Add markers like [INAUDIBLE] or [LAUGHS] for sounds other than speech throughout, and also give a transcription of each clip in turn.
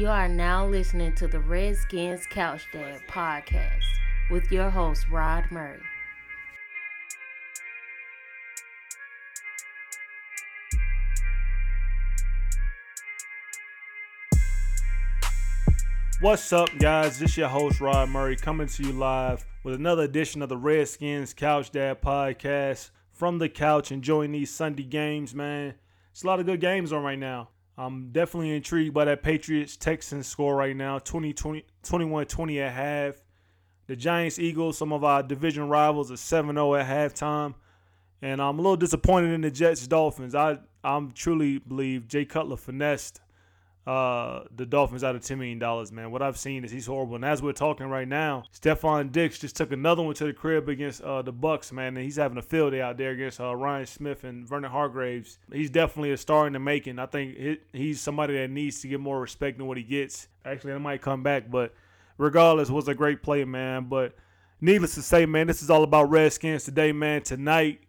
You are now listening to the Redskins Couch Dad podcast with your host, Rod Murray. What's up, guys? This is your host, Rod Murray, coming to you live with another edition of the Redskins Couch Dad podcast from the couch, enjoying these Sunday games, man. It's a lot of good games on right now. I'm definitely intrigued by that Patriots Texans score right now 20, 20, 21-20 at half. The Giants Eagles, some of our division rivals, are 7 0 at halftime. And I'm a little disappointed in the Jets Dolphins. I I'm truly believe Jay Cutler finessed uh, the Dolphins out of $10 million, man. What I've seen is he's horrible. And as we're talking right now, Stefon Diggs just took another one to the crib against uh, the Bucks, man. And he's having a field day out there against uh, Ryan Smith and Vernon Hargreaves. He's definitely a star in the making. I think he's somebody that needs to get more respect than what he gets. Actually, I might come back, but regardless, was a great play, man. But needless to say, man, this is all about Redskins today, man. Tonight,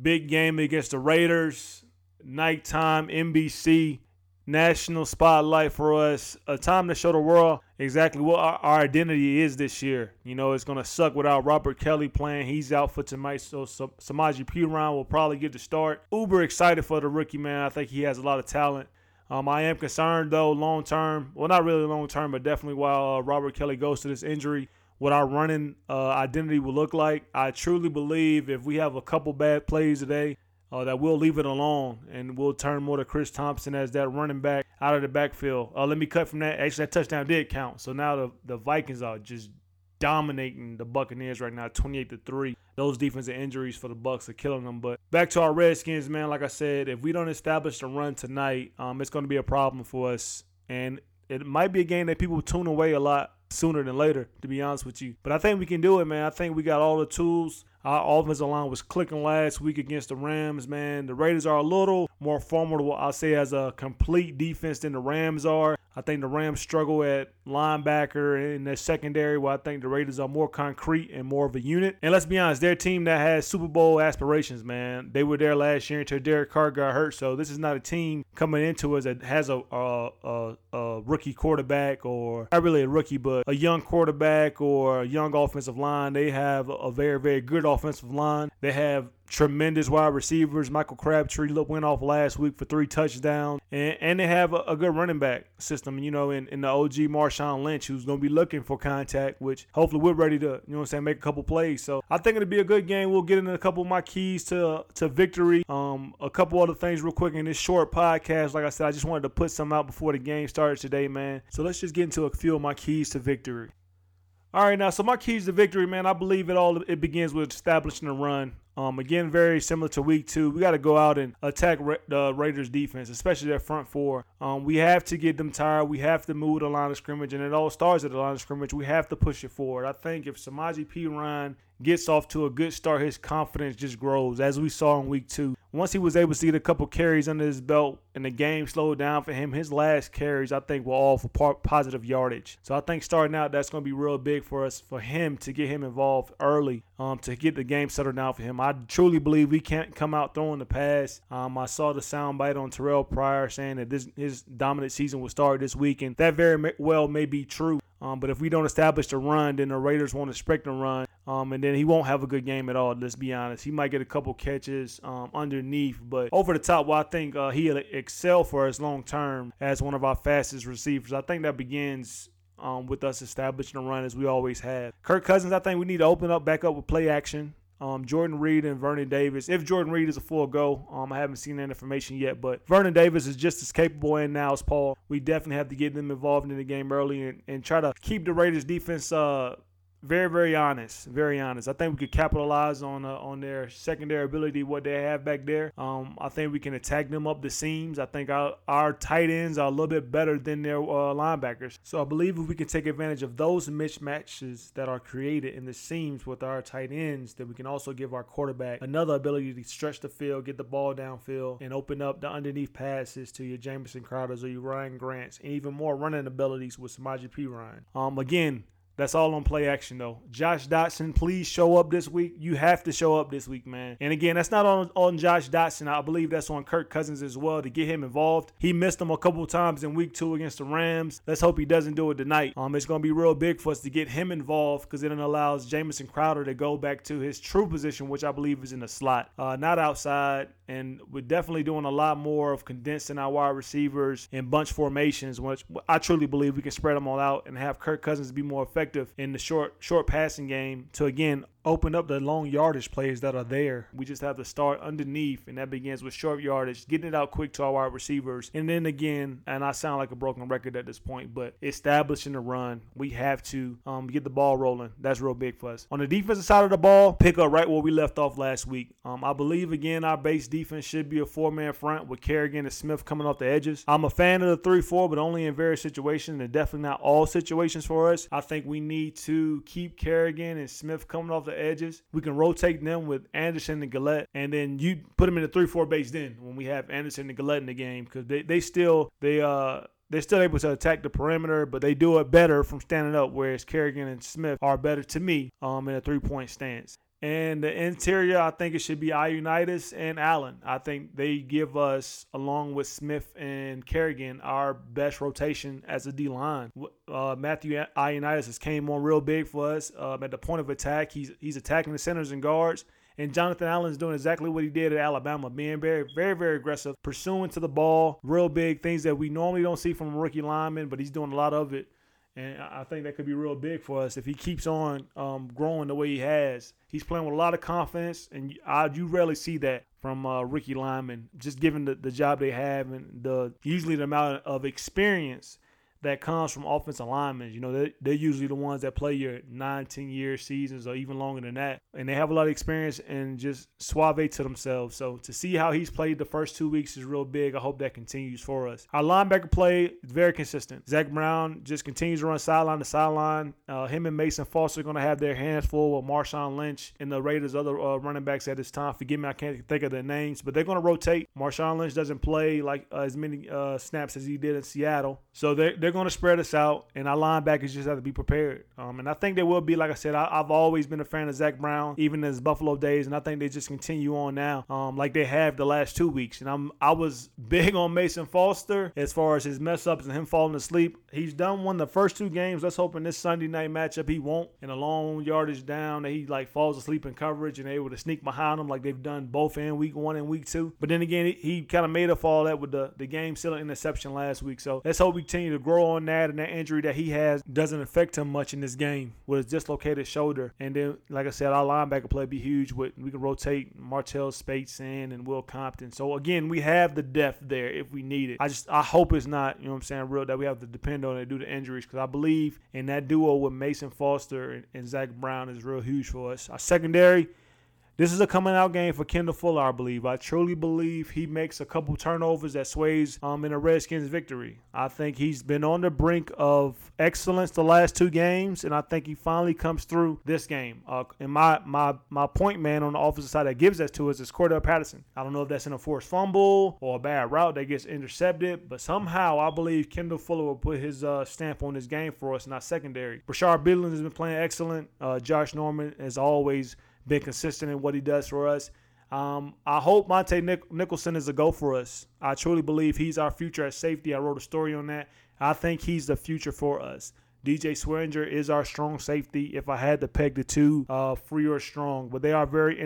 big game against the Raiders. Nighttime, NBC national spotlight for us, a time to show the world exactly what our, our identity is this year. You know, it's going to suck without Robert Kelley playing. He's out for tonight, so, so Samaje Perine will probably get the start. Uber excited for the rookie, man. I think he has a lot of talent. Um, I am concerned, though, long term. Well, not really long term, but definitely while uh, Robert Kelley goes to this injury, what our running uh, identity will look like. I truly believe if we have a couple bad plays today, uh, that we'll leave it alone and we'll turn more to Chris Thompson as that running back out of the backfield. Uh, let me cut from that. Actually, that touchdown did count. So now the, the Vikings are just dominating the Buccaneers right now, 28 to 3. Those defensive injuries for the Bucks are killing them. But back to our Redskins, man. Like I said, if we don't establish the run tonight, um, it's going to be a problem for us. And it might be a game that people tune away a lot sooner than later, to be honest with you. But I think we can do it, man. I think we got all the tools. Our offensive line was clicking last week against the Rams, man. The Raiders are a little more formidable, I'll say, as a complete defense than the Rams are. I think the Rams struggle at linebacker in the secondary, where I think the Raiders are more concrete and more of a unit. And let's be honest, they're a team that has Super Bowl aspirations, man. They were there last year until Derek Carr got hurt. So this is not a team coming into us that has a, a, a, a rookie quarterback or not really a rookie, but a young quarterback or a young offensive line. They have a very, very good offensive line. They have tremendous wide receivers. Michael Crabtree went off last week for three touchdowns, and, and they have a, a, good running back system. You know, in, in the OG Marshawn Lynch, who's going to be looking for contact, which hopefully we're ready to, you know, what I'm saying, make a couple plays. So I think it'll be a good game. We'll get into a couple of my keys to to victory. Um, a couple other things real quick in this short podcast. Like I said, I just wanted to put some out before the game started today, man. So let's just get into a few of my keys to victory. All right, now, so my keys to victory, man, I believe it all it begins with establishing a run. Um, again, very similar to week two. We got to go out and attack the Raiders defense, especially their front four. Um, we have to get them tired. We have to move the line of scrimmage, and it all starts at the line of scrimmage. We have to push it forward. I think if Samaje Perine gets off to a good start, his confidence just grows, as we saw in week two. Once he was able to get a couple carries under his belt and the game slowed down for him, his last carries, I think, were all for positive yardage. So I think starting out, that's going to be real big for us, for him to get him involved early, um, to get the game settled down for him. I truly believe we can't come out throwing the pass. Um, I saw the soundbite on Terrelle Pryor saying that this his dominant season will start this week, and that very well may be true. Um, but if we don't establish the run, then the Raiders won't expect to run. Um, and then he won't have a good game at all. Let's be honest. He might get a couple catches um, underneath, but over the top, well, I think uh, he'll excel for us long term as one of our fastest receivers. I think that begins um, with us establishing a run as we always have. Kirk Cousins, I think we need to open up back up with play action. Um, Jordan Reed and Vernon Davis. If Jordan Reed is a full go, um, I haven't seen that information yet, but Vernon Davis is just as capable and now as Paul. We definitely have to get them involved in the game early and, and try to keep the Raiders defense uh, very, very honest. Very honest. I think we could capitalize on uh, on their secondary ability, what they have back there. Um, I think we can attack them up the seams. I think our, our tight ends are a little bit better than their uh, linebackers. So I believe if we can take advantage of those mismatches that are created in the seams with our tight ends, that we can also give our quarterback another ability to stretch the field, get the ball downfield, and open up the underneath passes to your Jamison Crowders or your Ryan Grants, and even more running abilities with Samaje Ryan. Um, again, That's all on play action though. Josh Doctson, please show up this week. You have to show up this week, man. And again, that's not on, on Josh Doctson. I believe that's on Kirk Cousins as well to get him involved. He missed him a couple times in week two against the Rams. Let's hope he doesn't do it tonight. Um, it's gonna be real big for us to get him involved because it allows Jamison Crowder to go back to his true position, which I believe is in the slot, uh, not outside. And we're definitely doing a lot more of condensing our wide receivers in bunch formations, which I truly believe we can spread them all out and have Kirk Cousins be more effective in the short short passing game to again open up the long yardage plays that are there. We just have to start underneath, and that begins with short yardage, getting it out quick to our wide receivers. And then again, and I sound like a broken record at this point, but establishing the run, we have to um, get the ball rolling. That's real big for us. On the defensive side of the ball, pick up right where we left off last week. Um, I believe, again, our base defense should be a four man front with Kerrigan and Smith coming off the edges. I'm a fan of the 3 4, but only in various situations and definitely not all situations for us. I think we need to keep Kerrigan and Smith coming off the edges. We can rotate them with Anderson and Galette, and then you put them in the three-four base then when we have Anderson and Galette in the game because they, they still they uh they're still able to attack the perimeter, but they do it better from standing up, whereas Kerrigan and Smith are better to me um, in a three point stance. And the interior, I think it should be Ioannidis and Allen. I think they give us, along with Smith and Kerrigan, our best rotation as a D line. Uh, Matthew Ioannidis has came on real big for us um, at the point of attack. He's he's attacking the centers and guards. And Jonathan Allen's doing exactly what he did at Alabama, being very, very, very aggressive, pursuing to the ball, real big things that we normally don't see from a rookie lineman, but he's doing a lot of it. And I think that could be real big for us if he keeps on um, growing the way he has. He's playing with a lot of confidence, and I, you rarely see that from uh, Ricky Lyman, just given the, the job they have and the usually the amount of experience that comes from offensive linemen. You know, they're, they're usually the ones that play your nine, 10 year seasons or even longer than that. And they have a lot of experience and just suave to themselves. So to see how he's played the first two weeks is real big. I hope that continues for us. Our linebacker play very consistent. Zach Brown just continues to run sideline to sideline. Uh, him and Mason Foster are going to have their hands full with Marshawn Lynch and the Raiders' other uh, running backs at this time. Forgive me, I can't think of their names, but they're going to rotate. Marshawn Lynch doesn't play like uh, as many uh, snaps as he did in Seattle. So they're, they're they're going to spread us out, and our linebackers just have to be prepared. Um, and I think they will be. Like I said, I, have always been a fan of Zach Brown, even in his Buffalo days, and I think they just continue on now, um, like they have the last two weeks. And I'm I was [LAUGHS] big on Mason Foster as far as his mess ups and him falling asleep. He's done one the first two games. Let's hope in this Sunday night matchup he won't. In a long yardage down, that he like falls asleep in coverage and able to sneak behind him like they've done both in week one and week two. But then again, he, he kind of made up all that with the the game sealing interception last week. So let's hope we continue to grow on that and that injury that he has doesn't affect him much in this game with his dislocated shoulder. And then, like I said, our linebacker play be huge. With we can rotate Martrell Spaight in and Will Compton. So again, we have the depth there if we need it. I just I hope it's not you know what I'm saying real that we have to depend on it due to the injuries because I believe in that duo with Mason Foster and, and Zach Brown is real huge for us. Our secondary this is a coming out game for Kendall Fuller, I believe. I truly believe he makes a couple turnovers that sways um, in a Redskins victory. I think he's been on the brink of excellence the last two games, and I think he finally comes through this game. Uh, and my my my point man on the offensive side that gives that to us is Cordarrelle Patterson. I don't know if that's in a forced fumble or a bad route that gets intercepted, but somehow I believe Kendall Fuller will put his uh, stamp on this game for us in our secondary. Bashaud Breeland has been playing excellent. Uh, Josh Norman, as always, been consistent in what he does for us. Um, I hope Montae Nich- Nicholson is a go for us. I truly believe he's our future at safety. I wrote a story on that. I think he's the future for us. DJ Swearinger is our strong safety. If I had to peg the two, uh, free or strong, but they are very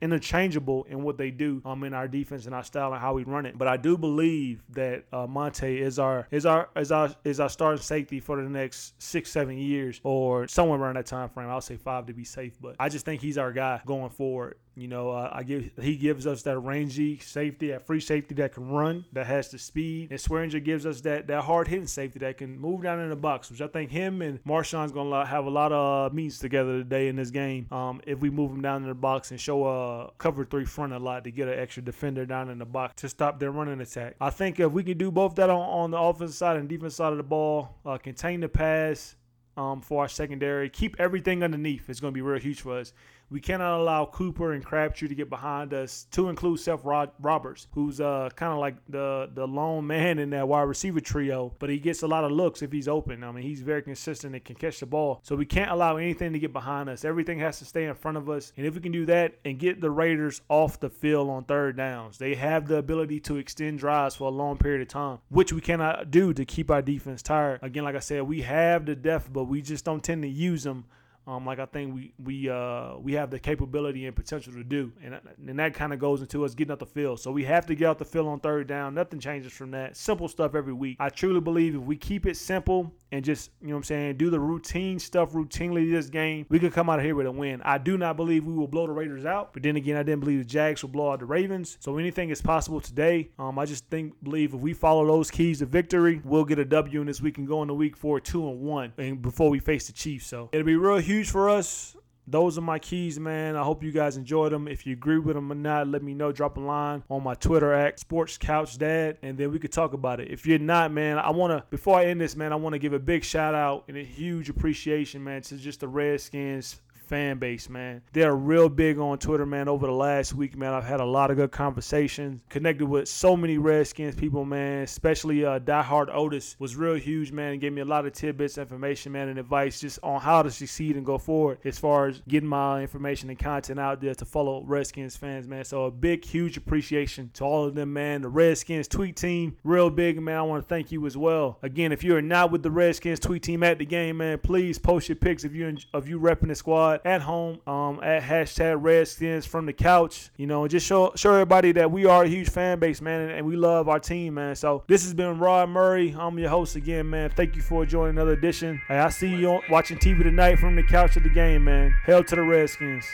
interchangeable in what they do um, in our defense and our style and how we run it. But I do believe that uh, Montae is our is our is our is our starting safety for the next six seven years or somewhere around that time frame. I'll say five to be safe, but I just think he's our guy going forward. You know, uh, I give he gives us that rangy safety, that free safety that can run, that has the speed. And Swearinger gives us that that hard hitting safety that can move down in the box, which I think him and Marshawn's gonna have a lot of meets together today in this game. Um, if we move him down in the box and show a cover three front a lot to get an extra defender down in the box to stop their running attack. I think if we can do both that on, on the offensive side and defense side of the ball, uh, contain the pass, um, for our secondary. Keep everything underneath. It's going to be real huge for us We cannot allow Cooper and Crabtree to get behind us, to include Seth Roberts, who's uh kind of like the the lone man in that wide receiver trio, but he gets a lot of looks if he's open. I mean, he's very consistent and can catch the ball. So we can't allow anything to get behind us. Everything has to stay in front of us. And if we can do that and get the Raiders off the field on third downs, they have the ability to extend drives for a long period of time, which we cannot do to keep our defense tired. Again, like I said, we have the depth, but we just don't tend to use them um, like I think we we uh, we have the capability and potential to do, and and that kind of goes into us getting out the field. So we have to get out the field on third down. Nothing changes from that. Simple stuff every week. I truly believe if we keep it simple and just you know what I'm saying, do the routine stuff routinely this game, we could come out of here with a win. I do not believe we will blow the Raiders out, but then again, I didn't believe the Jags will blow out the Ravens. So anything is possible today. Um, I just think believe if we follow those keys to victory, we'll get a W in this week and go into week four two and one, and before we face the Chiefs. So it'll be real huge huge for us. Those are my keys, man. I hope you guys enjoyed them. If you agree with them or not, let me know. Drop a line on my Twitter at Sports Couch Dad, and then we could talk about it. If you're not, man, I want to, before I end this, man, I want to give a big shout out and a huge appreciation, man, to just the Redskins fan base, man. They're real big on Twitter, man. Over the last week, man, I've had a lot of good conversations, connected with so many Redskins people, man. Especially uh, Diehard Otis was real huge, man, and gave me a lot of tidbits, information, man, and advice just on how to succeed and go forward as far as getting my information and content out there to follow Redskins fans, man. So a big, huge appreciation to all of them, man. The Redskins tweet team, real big, man. I want to thank you as well. Again, if you're not with the Redskins tweet team at the game, man, please post your pics of you of you repping the squad at home um, at hashtag Redskins from the couch. You know, just show show everybody that we are a huge fan base, man, and we love our team, man. So this has been Rod Murray. I'm your host again, man. Thank you for joining another edition. Hey, I see you on, watching TV tonight from the couch of the game, man. Hell to the Redskins.